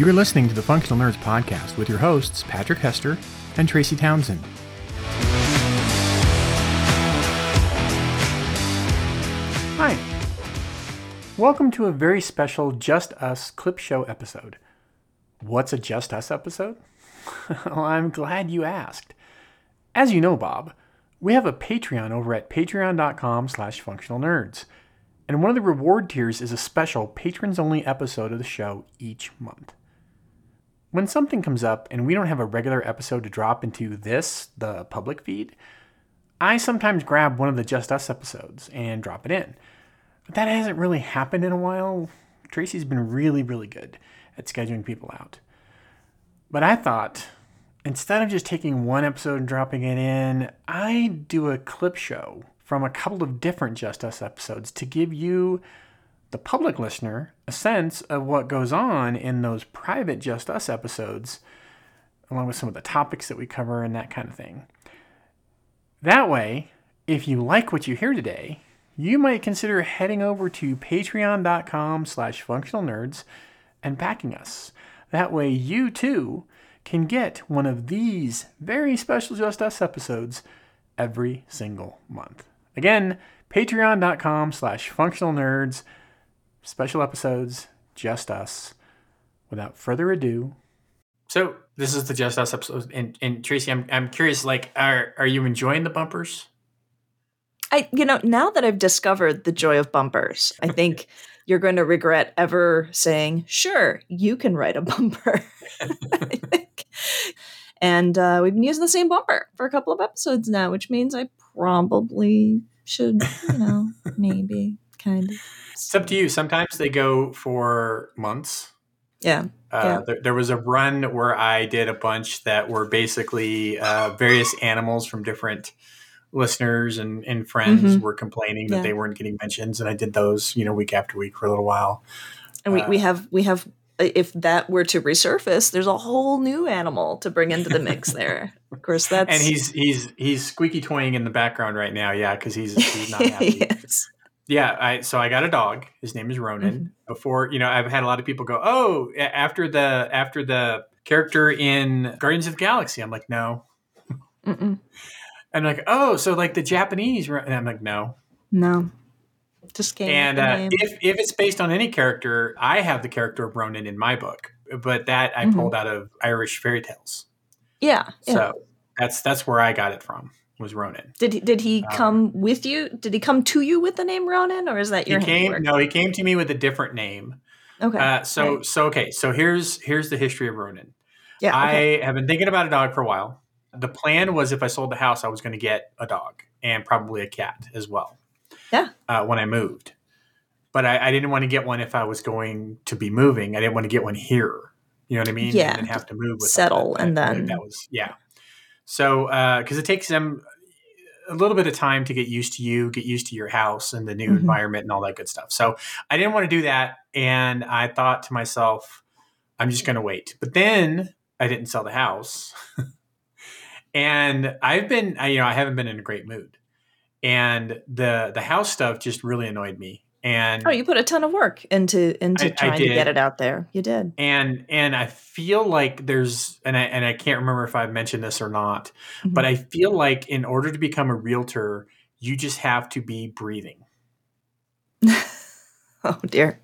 You are listening to the Functional Nerds podcast with your hosts, Patrick Hester and Tracy Townsend. Hi. Welcome to a very special Just Us Clip Show episode. What's a Just Us episode? well, I'm glad you asked. As you know, Bob, we have a Patreon over at patreon.com slash functional nerds. And one of the reward tiers is a special patrons only episode of the show each month. When something comes up and we don't have a regular episode to drop into this, the public feed, I sometimes grab one of the Just Us episodes and drop it in. But that hasn't really happened in a while. Tracy's been really, really good at scheduling people out. But I thought, instead of just taking one episode and dropping it in, I'd do a clip show from a couple of different Just Us episodes to give you, the public listener, a sense of what goes on in those private Just Us episodes, along with some of the topics that we cover and that kind of thing. That way, if you like what you hear today, you might consider heading over to patreon.com slash functional nerds and backing us. That way you too can get one of these very special Just Us episodes every single month. Again, patreon.com slash functional nerds, special episodes, just us. Without further ado. So this is the Just Us episode. And, and Tracy, I'm, I'm curious, like, are, are you enjoying the bumpers? I, you know, now that I've discovered the joy of bumpers, I think you're going to regret ever saying, sure, you can write a bumper. and uh, we've been using the same bumper for a couple of episodes now, which means I probably should, you know, maybe kind of. It's up to you. Sometimes they go for months. Yeah. Uh, yeah. there, there, was a run where I did a bunch that were basically uh, various animals from different listeners and, and friends mm-hmm. were complaining that yeah. they weren't getting mentions, and I did those, you know, week after week for a little while. And we, uh, we have we have if that were to resurface, there's a whole new animal to bring into the mix there. of course, that's and he's he's he's squeaky toying in the background right now. Yeah, because he's he's not happy. yes. Yeah, I so I got a dog. His name is Ronan. Mm-hmm. Before you know, I've had a lot of people go, "Oh, after the after the character in Guardians of the Galaxy." I'm like, "No." Mm-mm. And like, "Oh, so like the Japanese?" And I'm like, "No." No. Just came. And uh, if if it's based on any character, I have the character of Ronan in my book, but that I mm-hmm. pulled out of Irish fairy tales. Yeah, yeah. So that's that's where I got it from. Was Ronan? Did he, did he um, come with you? Did he come to you with the name Ronan, or is that your? He came. No, he came to me with a different name. Okay. Uh, so right. so okay. So here's here's the history of Ronan. Yeah. Okay. I have been thinking about a dog for a while. The plan was if I sold the house, I was going to get a dog and probably a cat as well. Yeah. Uh, when I moved, but I, I, didn't want to get one if I was going to be moving. I didn't want to get one here. You know what I mean? Yeah. And have to move with settle and then that was yeah. So because uh, it takes them a little bit of time to get used to you, get used to your house and the new mm-hmm. environment and all that good stuff. So I didn't want to do that, and I thought to myself, I'm just going to wait. But then I didn't sell the house. and I've been, I, you know, I haven't been in a great mood and the the house stuff just really annoyed me and oh you put a ton of work into into I, trying I to get it out there you did and and i feel like there's and i and i can't remember if i've mentioned this or not mm-hmm. but i feel like in order to become a realtor you just have to be breathing oh dear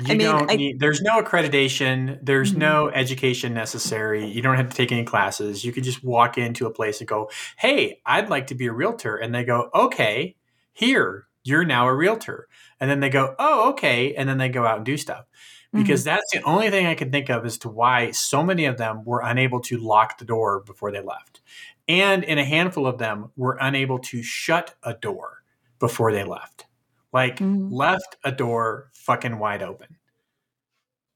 you I mean, don't I, need, there's no accreditation, there's mm-hmm. no education necessary. You don't have to take any classes. You could just walk into a place and go, "Hey, I'd like to be a realtor." And they go, "Okay, here, you're now a realtor." And then they go, "Oh, okay." And then they go out and do stuff. Because mm-hmm. that's the only thing I can think of as to why so many of them were unable to lock the door before they left. And in a handful of them were unable to shut a door before they left. Like mm-hmm. left a door fucking wide open.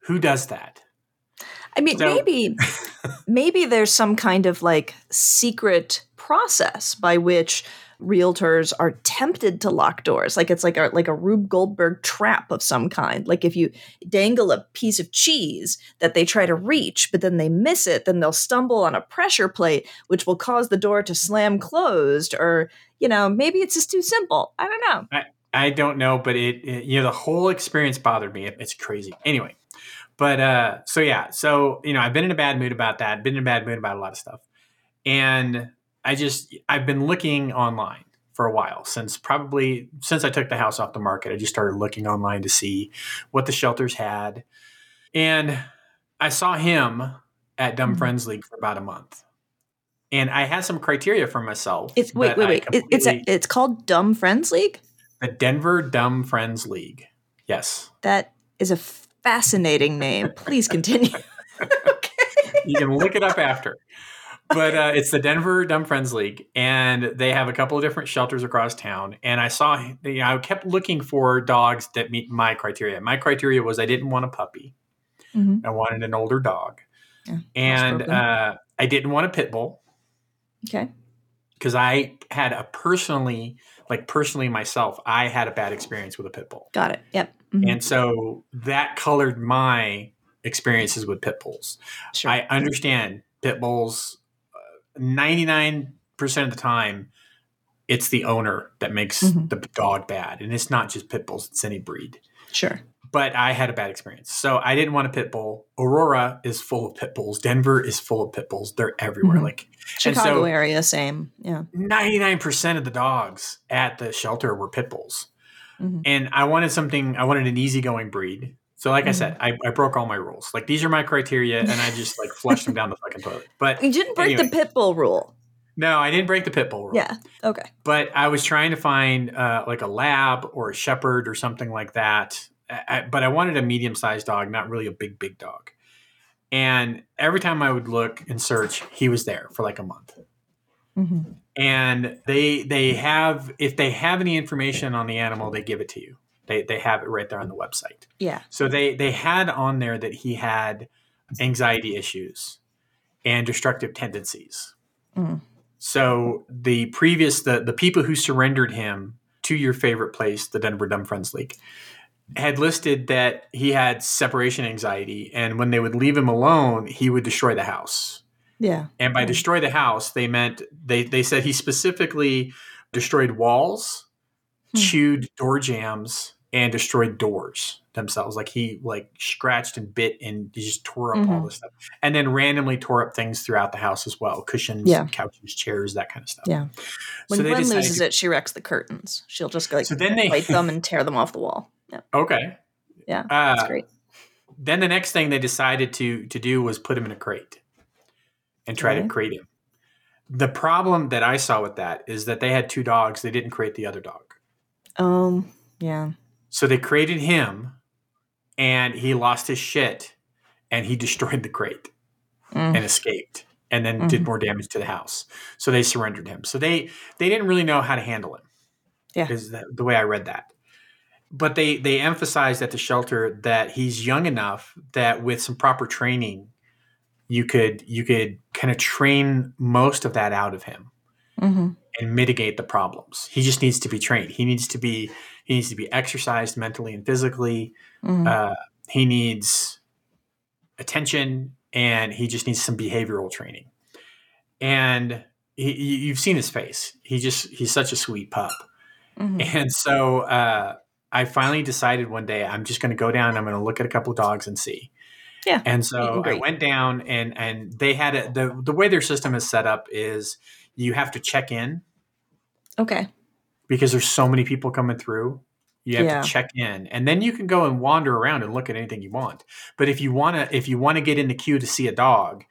Who does that? I mean, so- maybe maybe there's some kind of like secret process by which realtors are tempted to lock doors like it's like a like a Rube Goldberg trap of some kind like if you dangle a piece of cheese that they try to reach but then they miss it then they'll stumble on a pressure plate which will cause the door to slam closed or you know maybe it's just too simple i don't know I, I don't know, but it, it, you know the whole experience bothered me. It, it's crazy. Anyway, but uh, so yeah, so you know, I've been in a bad mood about that. Been in a bad mood about a lot of stuff, and I just I've been looking online for a while since probably since I took the house off the market. I just started looking online to see what the shelters had, and I saw him at Dumb mm-hmm. Friends League for about a month. And I had some criteria for myself. It's wait, wait, wait. It's a, it's called Dumb Friends League. The Denver Dumb Friends League. Yes. That is a fascinating name. Please continue. okay. You can look it up after. But uh, it's the Denver Dumb Friends League, and they have a couple of different shelters across town. And I saw, you know, I kept looking for dogs that meet my criteria. My criteria was I didn't want a puppy. Mm-hmm. I wanted an older dog, yeah, and uh, I didn't want a pit bull. Okay. Because I had a personally, like personally myself, I had a bad experience with a pit bull. Got it. Yep. Mm-hmm. And so that colored my experiences with pit bulls. Sure. I understand pit bulls, 99% of the time, it's the owner that makes mm-hmm. the dog bad. And it's not just pit bulls, it's any breed. Sure but I had a bad experience. So I didn't want a pit bull. Aurora is full of pit bulls. Denver is full of pit bulls. They're everywhere. Mm-hmm. Like Chicago so area, same. Yeah. 99% of the dogs at the shelter were pit bulls. Mm-hmm. And I wanted something, I wanted an easygoing breed. So like mm-hmm. I said, I, I, broke all my rules. Like these are my criteria and I just like flushed them down the fucking toilet. But you didn't break anyway. the pit bull rule. No, I didn't break the pit bull rule. Yeah. Okay. But I was trying to find uh, like a lab or a shepherd or something like that I, but I wanted a medium sized dog, not really a big, big dog. And every time I would look and search, he was there for like a month. Mm-hmm. And they they have if they have any information on the animal, they give it to you. They they have it right there on the website. Yeah. So they they had on there that he had anxiety issues and destructive tendencies. Mm. So the previous the the people who surrendered him to your favorite place, the Denver Dumb Friends League, had listed that he had separation anxiety, and when they would leave him alone, he would destroy the house. Yeah. And by destroy the house, they meant they they said he specifically destroyed walls, hmm. chewed door jambs, and destroyed doors themselves. Like he like scratched and bit and just tore up mm-hmm. all this stuff, and then randomly tore up things throughout the house as well: cushions, yeah. couches, chairs, that kind of stuff. Yeah. When so Gwen loses to, it, she wrecks the curtains. She'll just like so then they bite them and tear them off the wall. Yeah. Okay. Yeah, uh, that's great. Then the next thing they decided to to do was put him in a crate and try to crate him. The problem that I saw with that is that they had two dogs. They didn't crate the other dog. Um. Yeah. So they created him, and he lost his shit, and he destroyed the crate mm. and escaped, and then mm-hmm. did more damage to the house. So they surrendered him. So they they didn't really know how to handle him. Yeah, is the, the way I read that but they they emphasized at the shelter that he's young enough that with some proper training you could you could kind of train most of that out of him mm-hmm. and mitigate the problems he just needs to be trained he needs to be he needs to be exercised mentally and physically mm-hmm. uh, he needs attention and he just needs some behavioral training and he, you've seen his face he just he's such a sweet pup mm-hmm. and so uh, I finally decided one day I'm just going to go down. I'm going to look at a couple of dogs and see. Yeah. And so I went down and and they had a, the the way their system is set up is you have to check in. Okay. Because there's so many people coming through. You have yeah. to check in and then you can go and wander around and look at anything you want. But if you want to if you want to get in the queue to see a dog,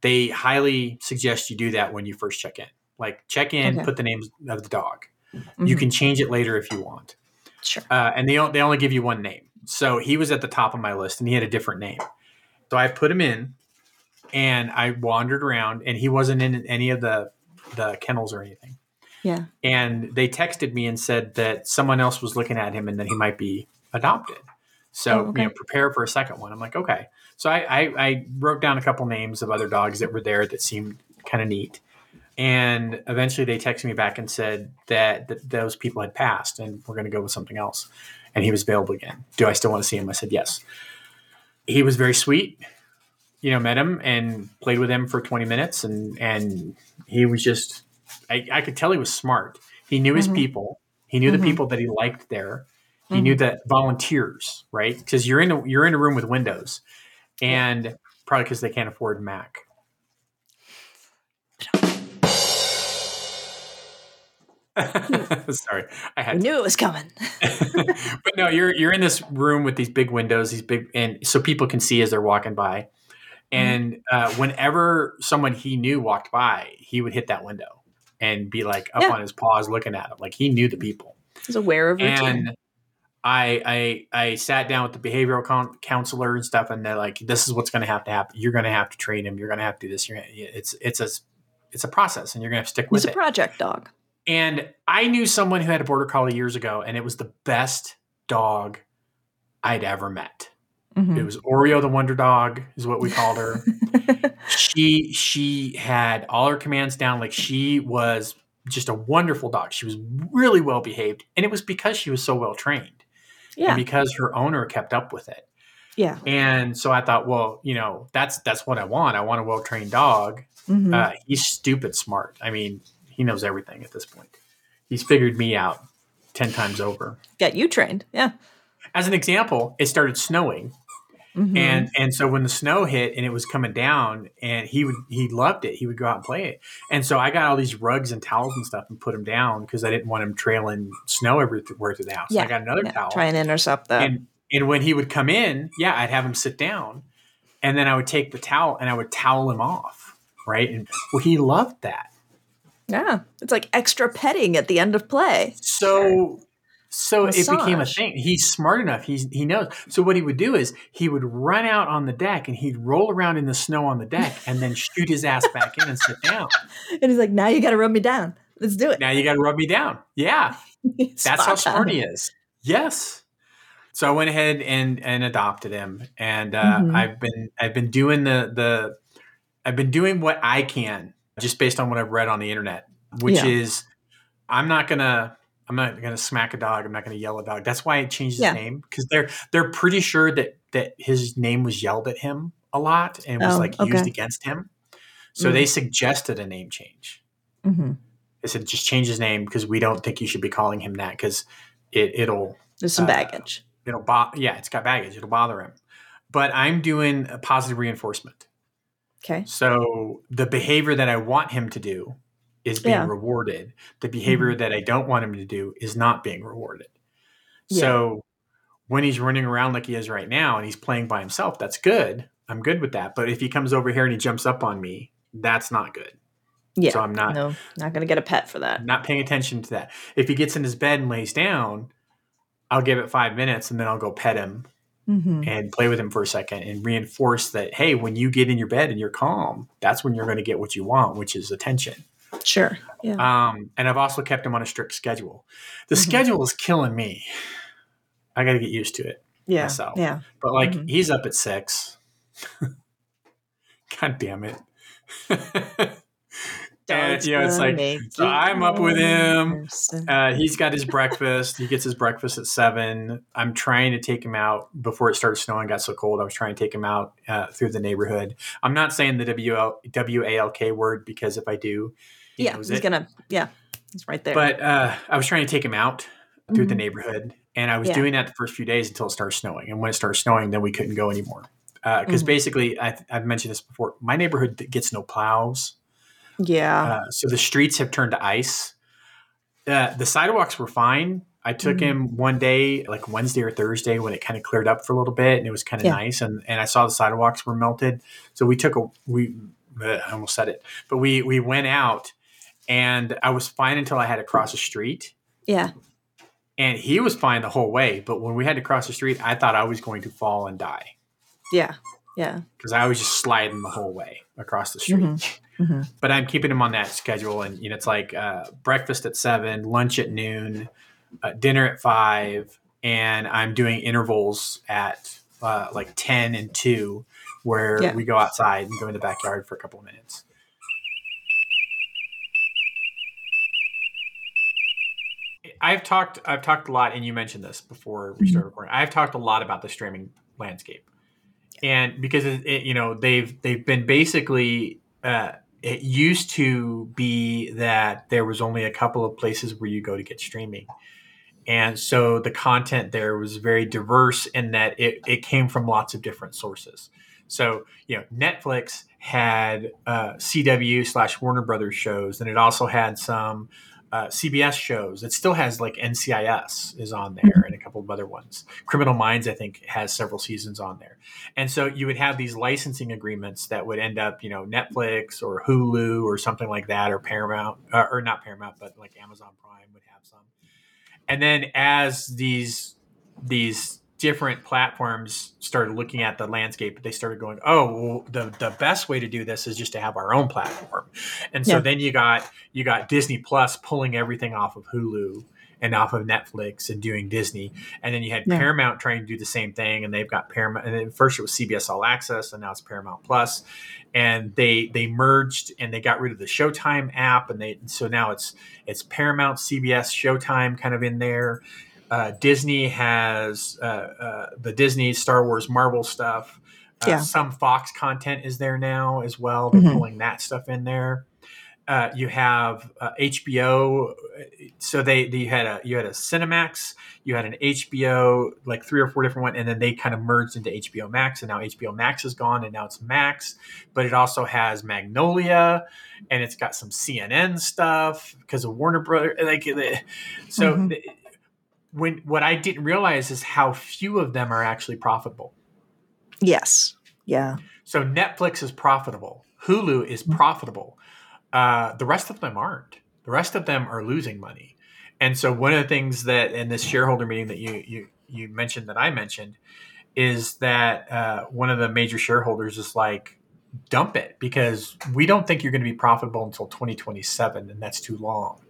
they highly suggest you do that when you first check in. Like check in, okay. put the name of the dog. Mm-hmm. You can change it later if you want. Sure. Uh, and they they only give you one name. So he was at the top of my list, and he had a different name. So I put him in, and I wandered around, and he wasn't in any of the the kennels or anything. Yeah. And they texted me and said that someone else was looking at him and that he might be adopted. So oh, okay. you know, prepare for a second one. I'm like, okay. So I, I, I wrote down a couple names of other dogs that were there that seemed kind of neat. And eventually they texted me back and said that, that those people had passed and we're going to go with something else. And he was available again. Do I still want to see him? I said, yes. He was very sweet. You know, met him and played with him for 20 minutes. And, and he was just, I, I could tell he was smart. He knew his mm-hmm. people. He knew mm-hmm. the people that he liked there. He mm-hmm. knew that volunteers, right? Because you're in a you're in a room with Windows, and probably because they can't afford Mac. Sorry, I had. I knew it was coming. but no, you're you're in this room with these big windows, these big, and so people can see as they're walking by. Mm-hmm. And uh, whenever someone he knew walked by, he would hit that window and be like up yeah. on his paws looking at him, like he knew the people. He's aware of routine. And I I I sat down with the behavioral con- counselor and stuff, and they're like, "This is what's going to have to happen. You're going to have to train him. You're going to have to do this. You're gonna, it's it's a it's a process, and you're going to have to stick with it." He's a project dog. And I knew someone who had a border collie years ago, and it was the best dog I'd ever met. Mm-hmm. It was Oreo the Wonder Dog, is what we called her. she she had all her commands down. Like she was just a wonderful dog. She was really well behaved, and it was because she was so well trained. Yeah. And because her owner kept up with it. Yeah. And so I thought, well, you know, that's that's what I want. I want a well trained dog. Mm-hmm. Uh, he's stupid smart. I mean, he knows everything at this point. He's figured me out 10 times over. Get you trained. Yeah. As an example, it started snowing. Mm-hmm. And and so when the snow hit and it was coming down and he would he loved it. He would go out and play it. And so I got all these rugs and towels and stuff and put him down because I didn't want him trailing snow everywhere through the house. Yeah. So I got another yeah. towel. Try and intercept that. And and when he would come in, yeah, I'd have him sit down and then I would take the towel and I would towel him off. Right. And well, he loved that. Yeah, it's like extra petting at the end of play. So, so Massage. it became a thing. He's smart enough. He's he knows. So what he would do is he would run out on the deck and he'd roll around in the snow on the deck and then shoot his ass back in and sit down. And he's like, "Now you got to rub me down. Let's do it. Now you got to rub me down." Yeah, that's how smart he is. Yes. So I went ahead and and adopted him, and uh, mm-hmm. I've been I've been doing the the I've been doing what I can just based on what I've read on the internet, which yeah. is I'm not gonna I'm not gonna smack a dog. I'm not gonna yell a dog. That's why it changed his yeah. name because they're they're pretty sure that that his name was yelled at him a lot and was oh, like okay. used against him. So mm-hmm. they suggested a name change. Mm-hmm. They said just change his name because we don't think you should be calling him that because it it'll there's some uh, baggage. It'll bo- yeah, it's got baggage. It'll bother him. But I'm doing a positive reinforcement. Okay. So the behavior that I want him to do is being yeah. rewarded. The behavior mm-hmm. that I don't want him to do is not being rewarded. Yeah. So when he's running around like he is right now and he's playing by himself, that's good. I'm good with that. But if he comes over here and he jumps up on me, that's not good. Yeah. So I'm not no, not gonna get a pet for that. Not paying attention to that. If he gets in his bed and lays down, I'll give it five minutes and then I'll go pet him mm-hmm. and play with him for a second and reinforce that hey when you get in your bed and you're calm that's when you're going to get what you want which is attention sure yeah. um, and i've also kept him on a strict schedule the mm-hmm. schedule is killing me i got to get used to it yeah myself yeah but like mm-hmm. he's up at six god damn it and you know, it's like so I'm up with him. Uh, he's got his breakfast. He gets his breakfast at seven. I'm trying to take him out before it started snowing. Got so cold. I was trying to take him out uh, through the neighborhood. I'm not saying the W L W A L K word because if I do, he yeah, he's it. gonna. Yeah, he's right there. But uh, I was trying to take him out through mm-hmm. the neighborhood, and I was yeah. doing that the first few days until it started snowing. And when it started snowing, then we couldn't go anymore because uh, mm-hmm. basically, I, I've mentioned this before. My neighborhood gets no plows yeah. Uh, so the streets have turned to ice. Uh, the sidewalks were fine. I took mm-hmm. him one day, like Wednesday or Thursday, when it kind of cleared up for a little bit, and it was kind of yeah. nice. And and I saw the sidewalks were melted. So we took a we. I almost said it, but we we went out, and I was fine until I had to cross a street. Yeah. And he was fine the whole way, but when we had to cross the street, I thought I was going to fall and die. Yeah. Yeah. Because I was just sliding the whole way across the street. Mm-hmm. Mm-hmm. But I'm keeping him on that schedule, and you know, it's like uh, breakfast at seven, lunch at noon, uh, dinner at five, and I'm doing intervals at uh, like ten and two, where yeah. we go outside and go in the backyard for a couple of minutes. I've talked I've talked a lot, and you mentioned this before we started recording. I've talked a lot about the streaming landscape, and because it, it, you know they've they've been basically uh, it used to be that there was only a couple of places where you go to get streaming And so the content there was very diverse in that it, it came from lots of different sources. So, you know, Netflix had uh, CW slash Warner Brothers shows, and it also had some uh, CBS shows. It still has like NCIS is on there and a couple of other ones. Criminal Minds, I think, has several seasons on there. And so you would have these licensing agreements that would end up, you know, Netflix or Hulu or something like that, or Paramount, uh, or not Paramount, but like Amazon Prime would have some. And then as these these different platforms started looking at the landscape, they started going, "Oh, well, the the best way to do this is just to have our own platform." And so yeah. then you got you got Disney Plus pulling everything off of Hulu and off of Netflix and doing Disney, and then you had yeah. Paramount trying to do the same thing, and they've got Paramount. And then first it was CBS All Access, and now it's Paramount Plus, and they they merged and they got rid of the Showtime app, and they so now it's it's Paramount, CBS, Showtime kind of in there uh, Disney has uh, uh, the Disney, Star Wars, Marvel stuff. Uh, yeah. Some Fox content is there now as well. They're mm-hmm. pulling that stuff in there. Uh, you have HBO. So they, they had a you had a Cinemax, you had an HBO, like three or four different ones, and then they kind of merged into HBO Max, and now HBO Max is gone, and now it's Max. But it also has Magnolia, and it's got some CNN stuff because of Warner Brother. Like, so mm-hmm when what I didn't realize is how few of them are actually profitable. Yes. Yeah. So Netflix is profitable. Hulu is mm-hmm. profitable. Uh, the rest of them aren't. The rest of them are losing money. And so one of the things that in this shareholder meeting that you you you mentioned that I mentioned is that uh, one of the major shareholders is like, dump it because we don't think you're going to be profitable until 2027 and that's too long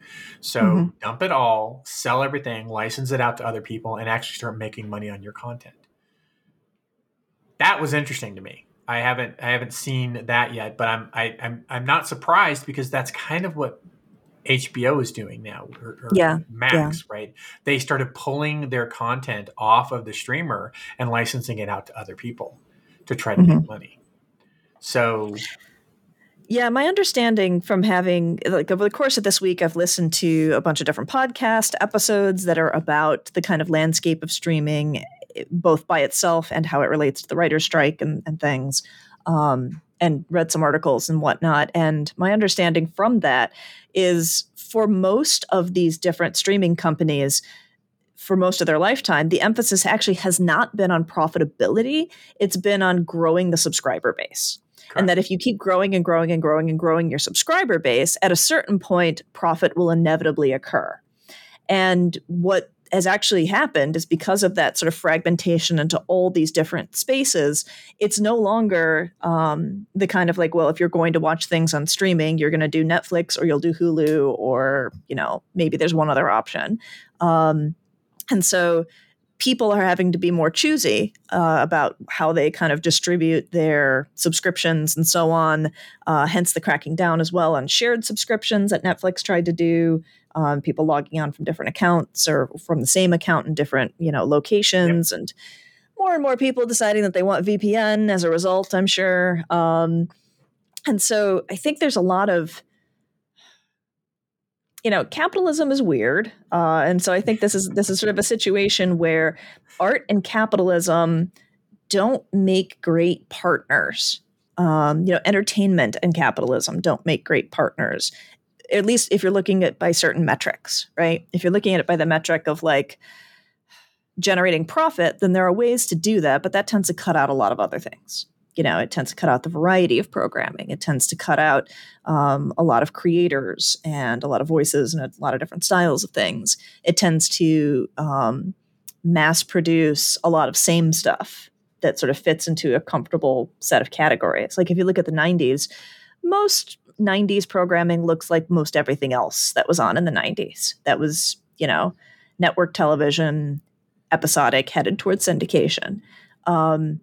so mm-hmm. dump it all sell everything license it out to other people and actually start making money on your content that was interesting to me i haven't i haven't seen that yet but i'm I, am i am i'm not surprised because that's kind of what HBO is doing now, or, or yeah, Max, yeah. right? They started pulling their content off of the streamer and licensing it out to other people to try to mm-hmm. make money. So yeah, my understanding from having like over the course of this week, I've listened to a bunch of different podcast episodes that are about the kind of landscape of streaming, both by itself and how it relates to the writer's strike and, and things, um, and read some articles and whatnot. And my understanding from that is for most of these different streaming companies, for most of their lifetime, the emphasis actually has not been on profitability, it's been on growing the subscriber base. Correct. And that if you keep growing and growing and growing and growing your subscriber base, at a certain point, profit will inevitably occur. And what has actually happened is because of that sort of fragmentation into all these different spaces, it's no longer um, the kind of like, well, if you're going to watch things on streaming, you're going to do Netflix or you'll do Hulu or, you know, maybe there's one other option. Um, and so people are having to be more choosy uh, about how they kind of distribute their subscriptions and so on. Uh, hence the cracking down as well on shared subscriptions that Netflix tried to do. Um, people logging on from different accounts or from the same account in different you know locations, yep. and more and more people deciding that they want VPN as a result. I'm sure. Um, and so I think there's a lot of you know, capitalism is weird, uh, and so I think this is this is sort of a situation where art and capitalism don't make great partners. Um, you know, entertainment and capitalism don't make great partners. At least if you're looking at by certain metrics, right? If you're looking at it by the metric of like generating profit, then there are ways to do that, but that tends to cut out a lot of other things you know it tends to cut out the variety of programming. It tends to cut out um, a lot of creators and a lot of voices and a lot of different styles of things. It tends to um, mass produce a lot of same stuff that sort of fits into a comfortable set of categories. Like if you look at the 90s most 90s programming looks like most everything else that was on in the 90s that was you know network television episodic headed towards syndication. Um,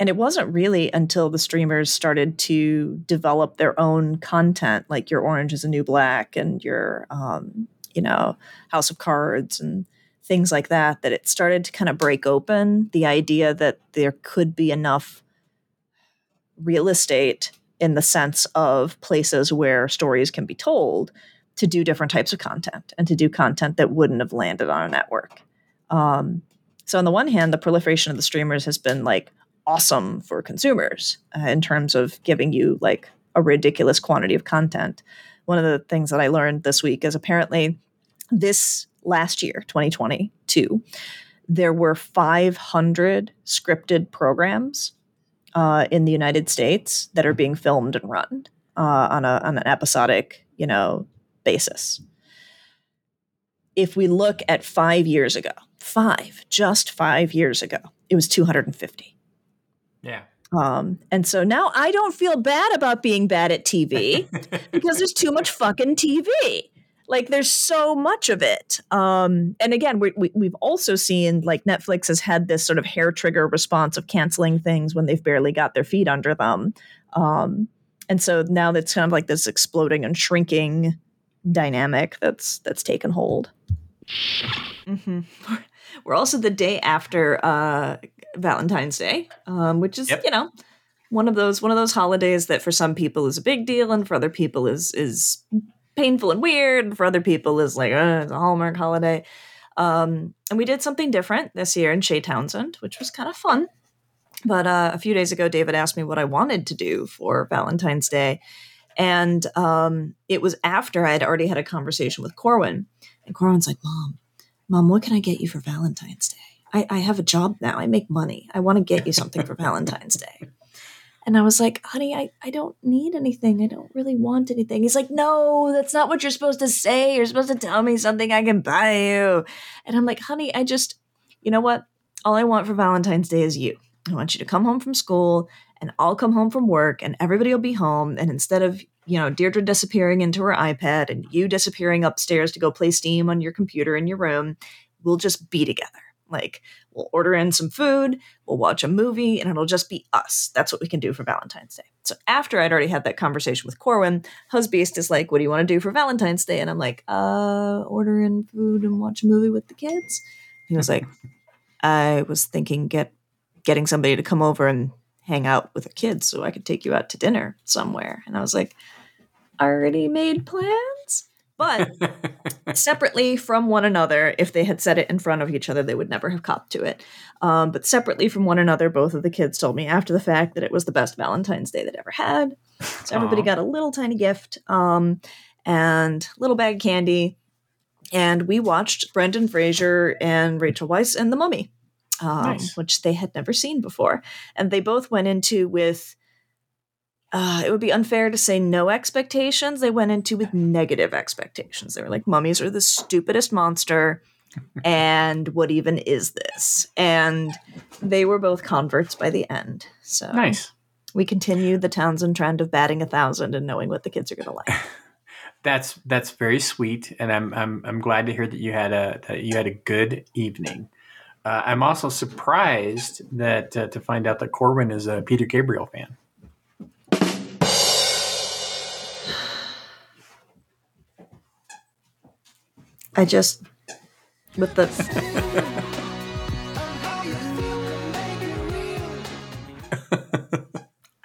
and it wasn't really until the streamers started to develop their own content, like your Orange is a New Black and your, um, you know, House of Cards and things like that, that it started to kind of break open the idea that there could be enough real estate in the sense of places where stories can be told to do different types of content and to do content that wouldn't have landed on a network. Um, so on the one hand, the proliferation of the streamers has been like awesome for consumers uh, in terms of giving you like a ridiculous quantity of content. One of the things that I learned this week is apparently this last year, 2022, there were 500 scripted programs uh, in the United States that are being filmed and run uh, on, a, on an episodic, you know, basis. If we look at five years ago, five, just five years ago, it was 250. Yeah. Um, and so now I don't feel bad about being bad at TV because there's too much fucking TV. Like there's so much of it. Um, and again, we, we, we've also seen like Netflix has had this sort of hair trigger response of canceling things when they've barely got their feet under them. Um, and so now that's kind of like this exploding and shrinking dynamic that's that's taken hold. Mm-hmm. We're also the day after uh, Valentine's Day, um, which is yep. you know one of those one of those holidays that for some people is a big deal and for other people is is painful and weird and for other people is like uh, it's a hallmark holiday um, and we did something different this year in Chez Townsend, which was kind of fun. But uh, a few days ago, David asked me what I wanted to do for Valentine's Day. And um, it was after I had already had a conversation with Corwin. And Corwin's like, Mom, Mom, what can I get you for Valentine's Day? I, I have a job now. I make money. I want to get you something for Valentine's Day. And I was like, honey, I, I don't need anything. I don't really want anything. He's like, no, that's not what you're supposed to say. You're supposed to tell me something I can buy you. And I'm like, honey, I just, you know what? All I want for Valentine's Day is you. I want you to come home from school and I'll come home from work and everybody will be home. And instead of, you know, Deirdre disappearing into her iPad and you disappearing upstairs to go play Steam on your computer in your room, we'll just be together. Like, we'll order in some food, we'll watch a movie, and it'll just be us. That's what we can do for Valentine's Day. So, after I'd already had that conversation with Corwin, Husbeast is like, What do you want to do for Valentine's Day? And I'm like, Uh, order in food and watch a movie with the kids. He was like, I was thinking get getting somebody to come over and hang out with the kids so I could take you out to dinner somewhere. And I was like, already made plans? But separately from one another, if they had said it in front of each other, they would never have copped to it. Um, but separately from one another, both of the kids told me after the fact that it was the best Valentine's Day they'd ever had. So everybody Aww. got a little tiny gift um, and little bag of candy. And we watched Brendan Fraser and Rachel Weisz and The Mummy um, nice. which they had never seen before. And they both went into with, uh, it would be unfair to say no expectations. They went into with negative expectations. They were like, mummies are the stupidest monster. and what even is this? And they were both converts by the end. So nice. We continue the Townsend trend of batting a thousand and knowing what the kids are going to like. that's that's very sweet, and I'm I'm I'm glad to hear that you had a that you had a good evening. Uh, I'm also surprised that uh, to find out that Corwin is a Peter Gabriel fan. I just with the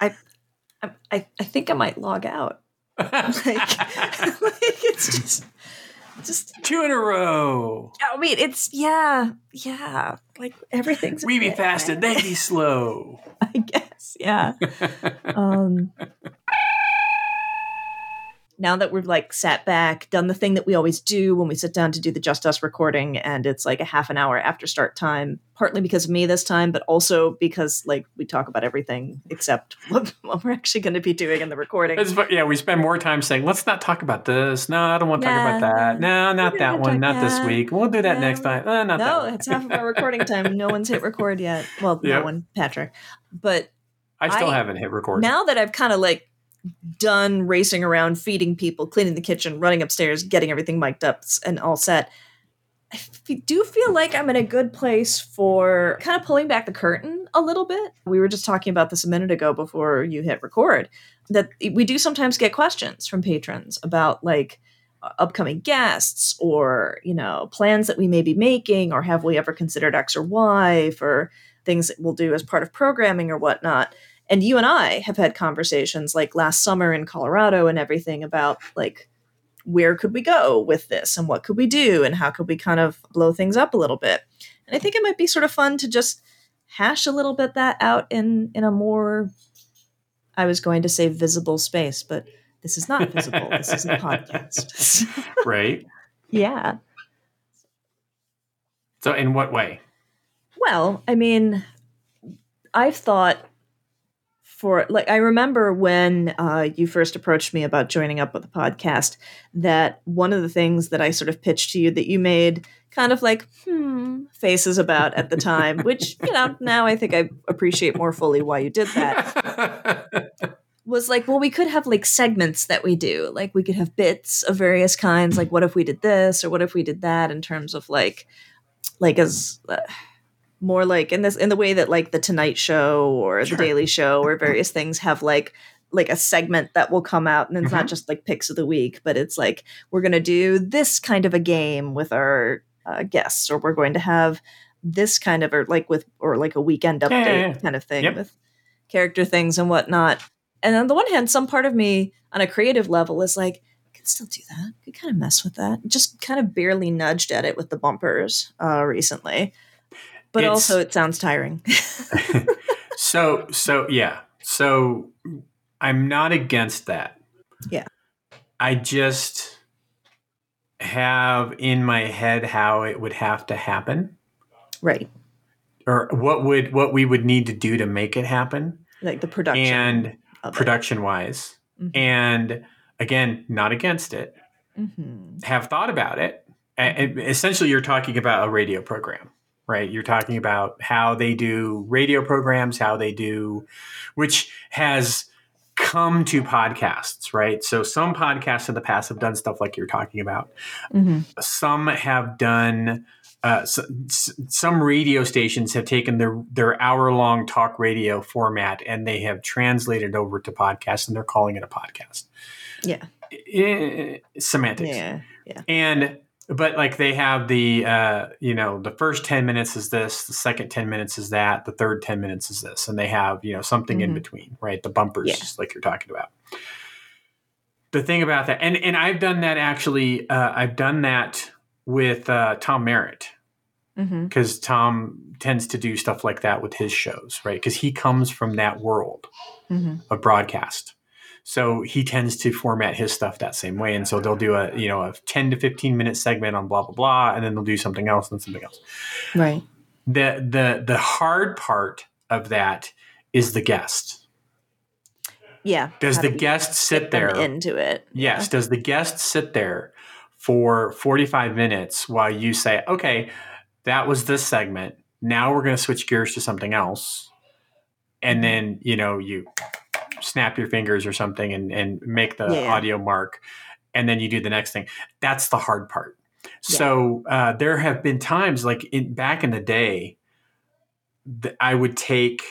I, I I think I might log out. like, like it's just just two in a row. I mean, it's yeah, yeah. Like everything's. We be fast and they be slow. I guess, yeah. um, now that we've like sat back, done the thing that we always do when we sit down to do the Just Us recording, and it's like a half an hour after start time, partly because of me this time, but also because like we talk about everything except what, what we're actually going to be doing in the recording. It's, yeah, we spend more time saying, let's not talk about this. No, I don't want to talk about that. No, not that one. Not this week. We'll do that next time. Uh, not no, it's half of our recording time. No one's hit record yet. Well, yep. no one, Patrick. But I still I, haven't hit record. Now that I've kind of like done racing around, feeding people, cleaning the kitchen, running upstairs, getting everything mic'd up and all set. I do feel like I'm in a good place for kind of pulling back the curtain a little bit. We were just talking about this a minute ago before you hit record that we do sometimes get questions from patrons about like upcoming guests or, you know, plans that we may be making or have we ever considered X or Y for things that we'll do as part of programming or whatnot and you and I have had conversations like last summer in Colorado and everything about like where could we go with this and what could we do and how could we kind of blow things up a little bit. And I think it might be sort of fun to just hash a little bit that out in in a more I was going to say visible space, but this is not visible. this is a podcast. right? Yeah. So in what way? Well, I mean, I've thought for like I remember when uh, you first approached me about joining up with the podcast that one of the things that I sort of pitched to you that you made kind of like hmm faces about at the time, which you know now I think I appreciate more fully why you did that. was like, well, we could have like segments that we do. Like we could have bits of various kinds. Like, what if we did this or what if we did that in terms of like, like as uh, more like in this in the way that like the Tonight Show or sure. the Daily Show or various things have like like a segment that will come out and it's mm-hmm. not just like picks of the week but it's like we're going to do this kind of a game with our uh, guests or we're going to have this kind of or like with or like a weekend update yeah, yeah, yeah. kind of thing yep. with character things and whatnot and on the one hand some part of me on a creative level is like I can still do that I could kind of mess with that just kind of barely nudged at it with the bumpers uh recently but it's, also it sounds tiring. so so yeah. So I'm not against that. Yeah. I just have in my head how it would have to happen. Right. Or what would what we would need to do to make it happen. Like the production. And production wise. Mm-hmm. And again, not against it. Mm-hmm. Have thought about it. And essentially, you're talking about a radio program right? You're talking about how they do radio programs, how they do, which has come to podcasts, right? So some podcasts in the past have done stuff like you're talking about. Mm-hmm. Some have done. Uh, so, some radio stations have taken their their hour long talk radio format and they have translated over to podcast and they're calling it a podcast. Yeah, eh, semantics. Yeah, yeah. And but like they have the uh, you know the first 10 minutes is this the second 10 minutes is that the third 10 minutes is this and they have you know something mm-hmm. in between right the bumpers yeah. like you're talking about the thing about that and and i've done that actually uh, i've done that with uh, tom merritt because mm-hmm. tom tends to do stuff like that with his shows right because he comes from that world mm-hmm. of broadcast so he tends to format his stuff that same way. And so they'll do a, you know, a 10 to 15 minute segment on blah, blah, blah, and then they'll do something else and something else. Right. The the the hard part of that is the guest. Yeah. Does the guest sit there into it? Yes. Yeah. Does the guest sit there for 45 minutes while you say, okay, that was this segment. Now we're going to switch gears to something else. And mm-hmm. then, you know, you snap your fingers or something and, and make the yeah. audio mark and then you do the next thing that's the hard part yeah. so uh, there have been times like in back in the day that i would take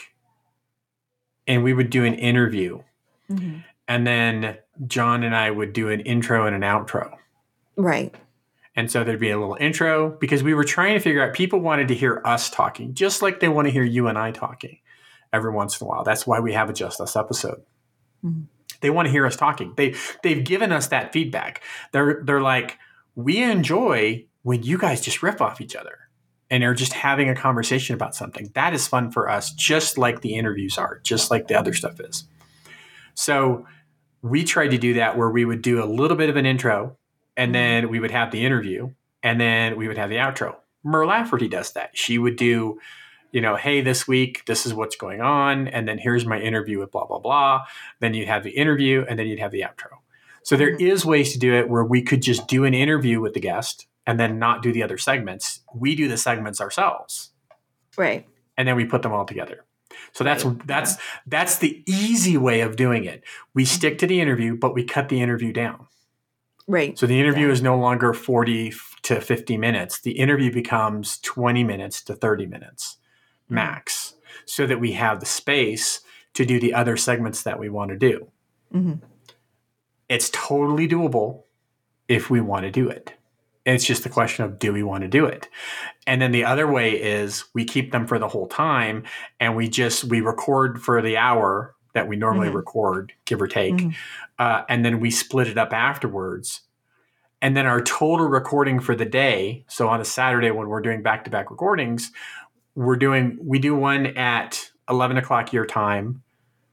and we would do an interview mm-hmm. and then john and i would do an intro and an outro right and so there'd be a little intro because we were trying to figure out people wanted to hear us talking just like they want to hear you and i talking every once in a while. That's why we have a Just Us episode. Mm-hmm. They want to hear us talking. They they've given us that feedback. They're they're like, we enjoy when you guys just riff off each other and are just having a conversation about something. That is fun for us, just like the interviews are, just like the other stuff is. So we tried to do that where we would do a little bit of an intro and mm-hmm. then we would have the interview and then we would have the outro. Mur Lafferty does that. She would do you know, hey, this week, this is what's going on. And then here's my interview with blah, blah, blah. Then you'd have the interview and then you'd have the outro. So there mm-hmm. is ways to do it where we could just do an interview with the guest and then not do the other segments. We do the segments ourselves. Right. And then we put them all together. So that's right. that's yeah. that's the easy way of doing it. We stick to the interview, but we cut the interview down. Right. So the interview yeah. is no longer 40 to 50 minutes. The interview becomes 20 minutes to 30 minutes max so that we have the space to do the other segments that we want to do. Mm-hmm. It's totally doable if we want to do it. It's just a question of do we want to do it? And then the other way is we keep them for the whole time and we just we record for the hour that we normally mm-hmm. record, give or take, mm-hmm. uh, and then we split it up afterwards And then our total recording for the day. So on a Saturday when we're doing back to back recordings, we're doing we do one at 11 o'clock your time,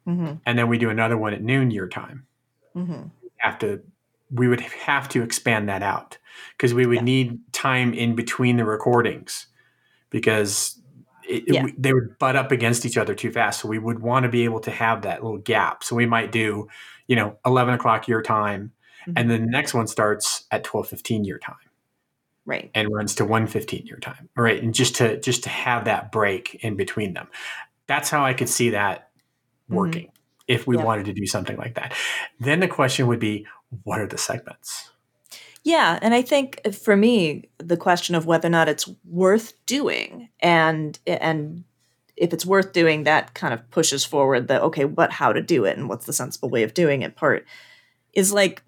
mm-hmm. and then we do another one at noon your time. Mm-hmm. Have to we would have to expand that out because we would yeah. need time in between the recordings because it, yeah. it, they would butt up against each other too fast. So we would want to be able to have that little gap. So we might do, you know, 11 o'clock your time, mm-hmm. and then the next one starts at 12:15 your time, right, and runs to 1:15 your time, all right, and just to just to have that break in between them. That's how I could see that mm-hmm. working mm-hmm. if we wanted to do something like that. Then the question would be, what are the segments? Yeah, and I think for me, the question of whether or not it's worth doing, and and if it's worth doing, that kind of pushes forward the okay, but how to do it and what's the sensible way of doing it part is like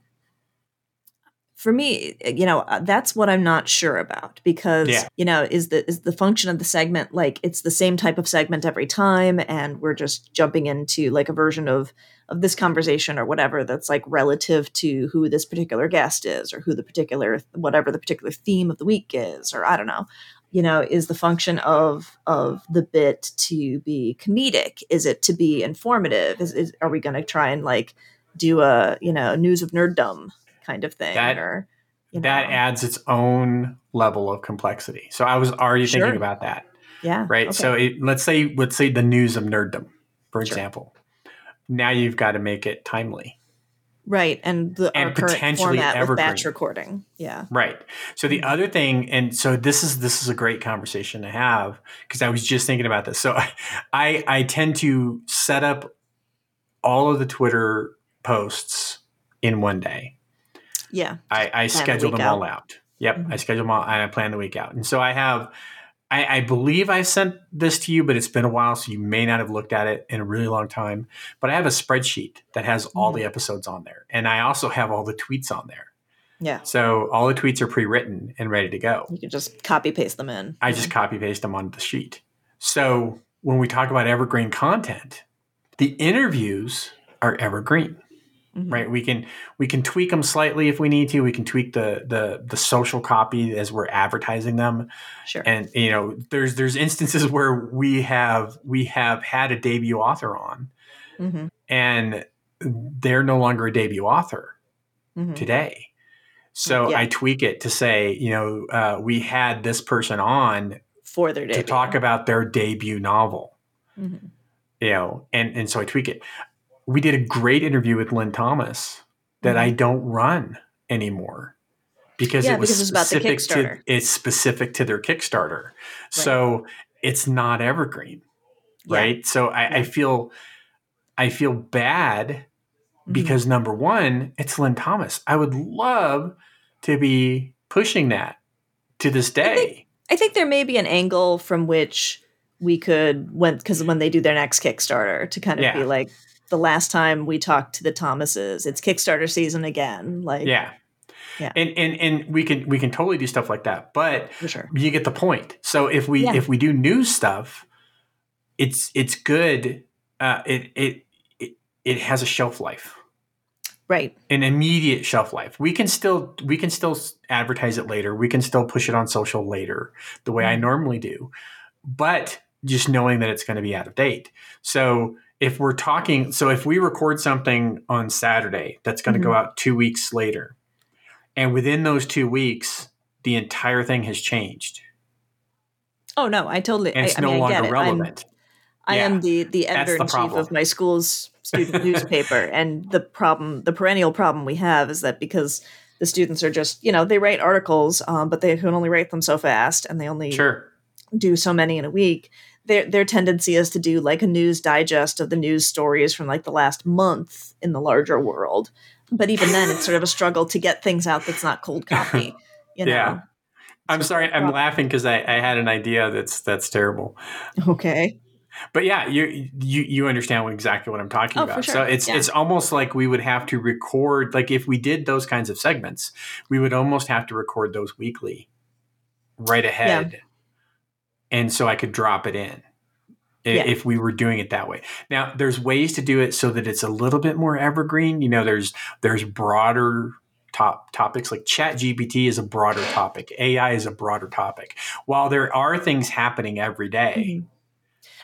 for me, you know, uh, that's what I'm not sure about because yeah. you know, is the is the function of the segment like it's the same type of segment every time, and we're just jumping into like a version of of this conversation or whatever that's like relative to who this particular guest is or who the particular whatever the particular theme of the week is or i don't know. You know is the function of of the bit to be comedic? Is it to be informative? Is, is are we going to try and like do a you know news of nerddom kind of thing that, or you know. that adds its own level of complexity so i was already sure. thinking about that yeah right okay. so it, let's say let's say the news of nerddom for sure. example now you've got to make it timely. Right, and the and potentially format evergreen. with batch recording. Yeah. Right. So the mm. other thing, and so this is this is a great conversation to have because I was just thinking about this. So I I tend to set up all of the Twitter posts in one day. Yeah. I, I schedule them out. all out. Yep. Mm-hmm. I schedule them all and I plan the week out. And so I have I, I, believe I sent this to you, but it's been a while, so you may not have looked at it in a really long time. But I have a spreadsheet that has all mm. the episodes on there, and I also have all the tweets on there. Yeah. So all the tweets are pre-written and ready to go. You can just copy paste them in. I just copy paste them onto the sheet. So when we talk about evergreen content, the interviews are evergreen. Mm-hmm. Right. We can we can tweak them slightly if we need to. We can tweak the the the social copy as we're advertising them. Sure. And you know, there's there's instances where we have we have had a debut author on, mm-hmm. and they're no longer a debut author mm-hmm. today. So yeah. I tweak it to say, you know, uh, we had this person on for their debut. to talk about their debut novel. Mm-hmm. You know, and and so I tweak it we did a great interview with Lynne Thomas that mm-hmm. I don't run anymore because yeah, it was because specific to it's specific to their Kickstarter. Right. So it's not evergreen. Yeah. Right. So I, yeah. I, feel I feel bad mm-hmm. because number one, it's Lynne Thomas. I would love to be pushing that to this day. I think, I think there may be an angle from which we could when because when they do their next Kickstarter to kind of be like, the last time we talked to the Thomases. It's Kickstarter season again. Like yeah. Yeah. And, and and we can we can totally do stuff like that. But sure. you get the point. So if we yeah. if we do new stuff, it's it's good. Uh, it, it it it has a shelf life. Right. An immediate shelf life. We can still we can still advertise it later. We can still push it on social later, the way mm-hmm. I normally do. But just knowing that it's going to be out of date. So if we're talking, so if we record something on Saturday that's going to mm-hmm. go out two weeks later, and within those two weeks, the entire thing has changed. Oh no, I totally. And it's I, no I mean, longer relevant. I'm, I am the the editor in chief of my school's student newspaper, and the problem, the perennial problem we have, is that because the students are just, you know, they write articles, um, but they can only write them so fast, and they only sure. do so many in a week their their tendency is to do like a news digest of the news stories from like the last month in the larger world. But even then, it's sort of a struggle to get things out that's not cold copy. You know? Yeah. I'm sorry. I'm laughing because I, I had an idea that's that's terrible. Okay. But yeah, you you you understand exactly what I'm talking oh, about. Sure. So it's yeah. it's almost like we would have to record like if we did those kinds of segments, we would almost have to record those weekly, right ahead. Yeah and so I could drop it in yeah. if we were doing it that way. Now, there's ways to do it so that it's a little bit more evergreen. You know, there's there's broader top topics. Like Chat GPT is a broader topic. AI is a broader topic. While there are things happening every day, mm-hmm.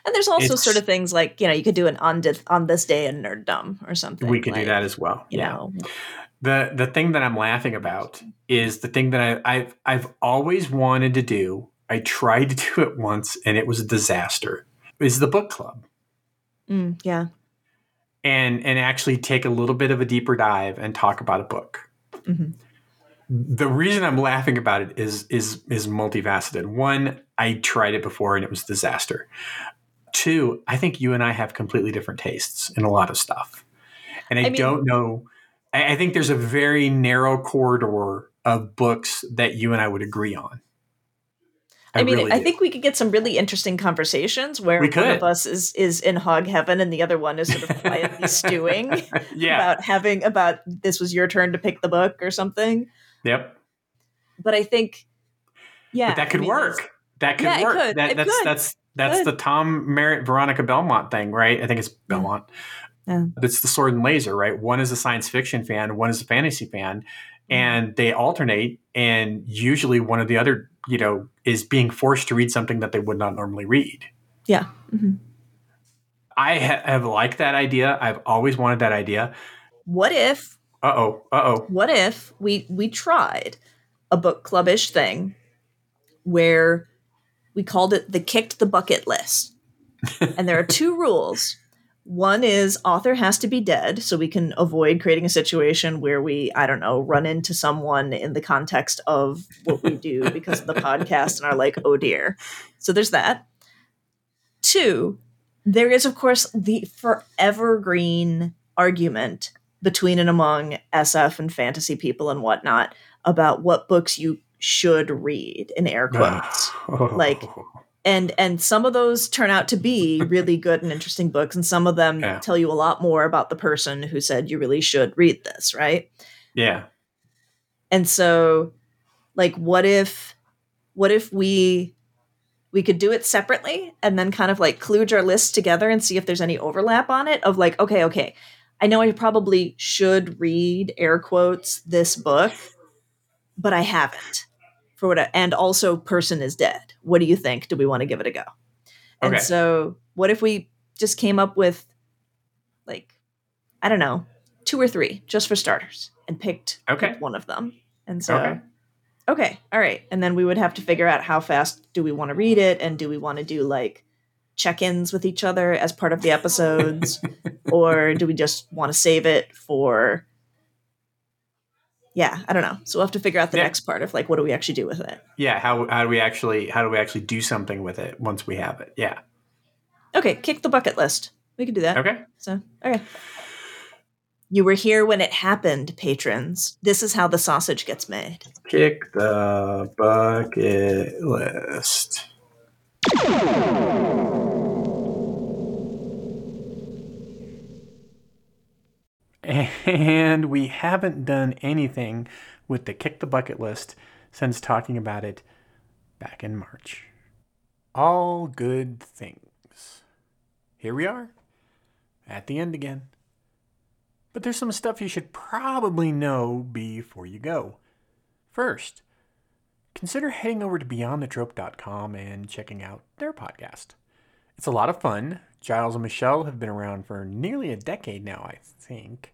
And there's also sort of things like you know you could do an on this, on this day in nerddom or something. We could like, do that as well. You yeah. know, the the thing that I'm laughing about is the thing that I, I've I've always wanted to do. I tried to do it once and it was a disaster. Is the book club? Mm, yeah. And and actually take a little bit of a deeper dive and talk about a book. Mm-hmm. The reason I'm laughing about it is is is multifaceted. One, I tried it before and it was a disaster. Two, I think you and I have completely different tastes in a lot of stuff. And I, I mean, don't know. I, I think there's a very narrow corridor of books that you and I would agree on. I, I mean, really I think we could get some really interesting conversations where one of us is is in hog heaven and the other one is sort of quietly stewing yeah. about having about this was your turn to pick the book or something. Yep. But I think, yeah, but that could I mean, work. That could yeah, work. Could. That, that's could. that's that's the Tom Merritt Veronica Belmont thing, right? I think it's Belmont. Yeah. It's the sword and laser, right? One is a science fiction fan, one is a fantasy fan, mm-hmm. and they alternate. And usually, one or the other, you know, is being forced to read something that they would not normally read. Yeah. Mm-hmm. I ha- have liked that idea. I've always wanted that idea. What if? Uh oh. Uh oh. What if we we tried a book clubbish thing where we called it the kicked the bucket list. and there are two rules. One is author has to be dead, so we can avoid creating a situation where we, I don't know, run into someone in the context of what we do because of the podcast and are like, oh dear. So there's that. Two, there is, of course, the forever green argument between and among SF and fantasy people and whatnot about what books you should read in air quotes like and and some of those turn out to be really good and interesting books and some of them yeah. tell you a lot more about the person who said you really should read this right? Yeah. And so like what if what if we we could do it separately and then kind of like kludge our lists together and see if there's any overlap on it of like okay okay i know i probably should read air quotes this book but i haven't for what and also person is dead what do you think do we want to give it a go and okay. so what if we just came up with like i don't know two or three just for starters and picked, okay. picked one of them and so okay. okay all right and then we would have to figure out how fast do we want to read it and do we want to do like check-ins with each other as part of the episodes or do we just want to save it for yeah, I don't know. So we'll have to figure out the yeah. next part of like what do we actually do with it. Yeah, how how do we actually how do we actually do something with it once we have it? Yeah. Okay, kick the bucket list. We can do that. Okay. So okay. You were here when it happened, patrons. This is how the sausage gets made. Kick the bucket list. And we haven't done anything with the kick the bucket list since talking about it back in March. All good things. Here we are, at the end again. But there's some stuff you should probably know before you go. First, consider heading over to beyondthetrope.com and checking out their podcast. It's a lot of fun. Giles and Michelle have been around for nearly a decade now, I think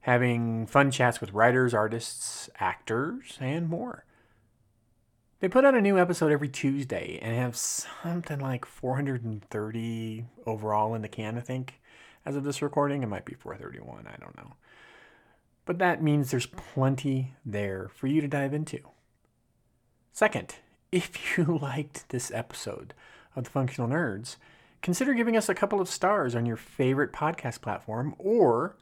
having fun chats with writers, artists, actors, and more. They put out a new episode every Tuesday and have something like 430 overall in the can, I think. As of this recording, it might be 431, I don't know. But that means there's plenty there for you to dive into. Second, if you liked this episode of The Functional Nerds, consider giving us a couple of stars on your favorite podcast platform or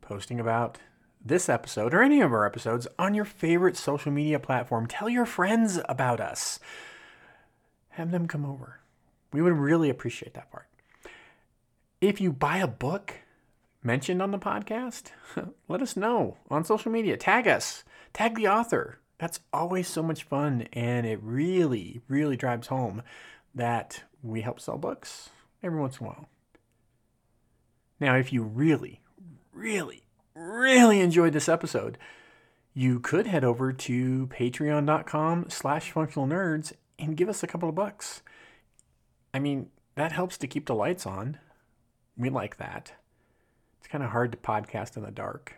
posting about this episode or any of our episodes on your favorite social media platform. Tell your friends about us. Have them come over. We would really appreciate that part. If you buy a book mentioned on the podcast, let us know on social media. Tag us, tag the author. That's always so much fun, and it really, really drives home that we help sell books every once in a while. Now, if you really, really, really enjoyed this episode, you could head over to patreon.com slash functional nerds and give us a couple of bucks. I mean, that helps to keep the lights on. We like that. It's kind of hard to podcast in the dark.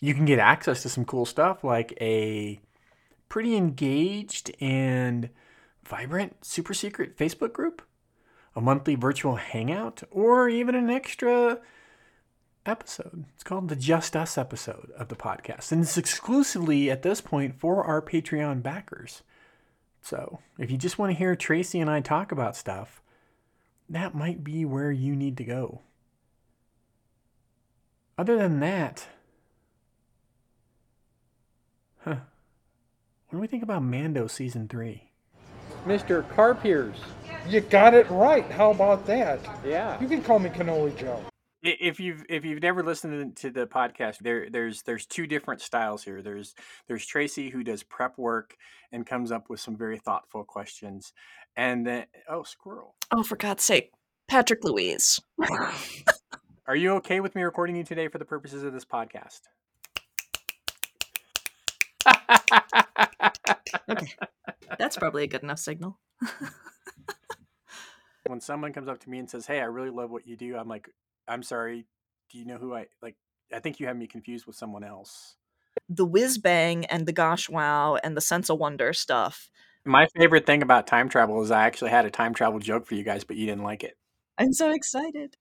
You can get access to some cool stuff like a pretty engaged and vibrant super secret Facebook group, a monthly virtual hangout, or even an extra episode. It's called the Just Us episode of the podcast. And it's exclusively at this point for our Patreon backers. So if you just want to hear Tracy and I talk about stuff, that might be where you need to go. Other than that, huh, what do we think about Mando season three? Mr. Carpiers. You got it right. How about that? Yeah. You can call me Cannoli Joe. If you've if you've never listened to the podcast, there there's there's two different styles here. There's there's Tracy who does prep work and comes up with some very thoughtful questions, and then oh squirrel. Oh, for God's sake, Patrick Louise. Are you okay with me recording you today for the purposes of this podcast? okay, that's probably a good enough signal. when someone comes up to me and says, "Hey, I really love what you do," I'm like, I'm sorry. Do you know who I like? I think you have me confused with someone else. The whiz bang and the gosh wow and the sense of wonder stuff. My favorite thing about time travel is I actually had a time travel joke for you guys, but you didn't like it. I'm so excited.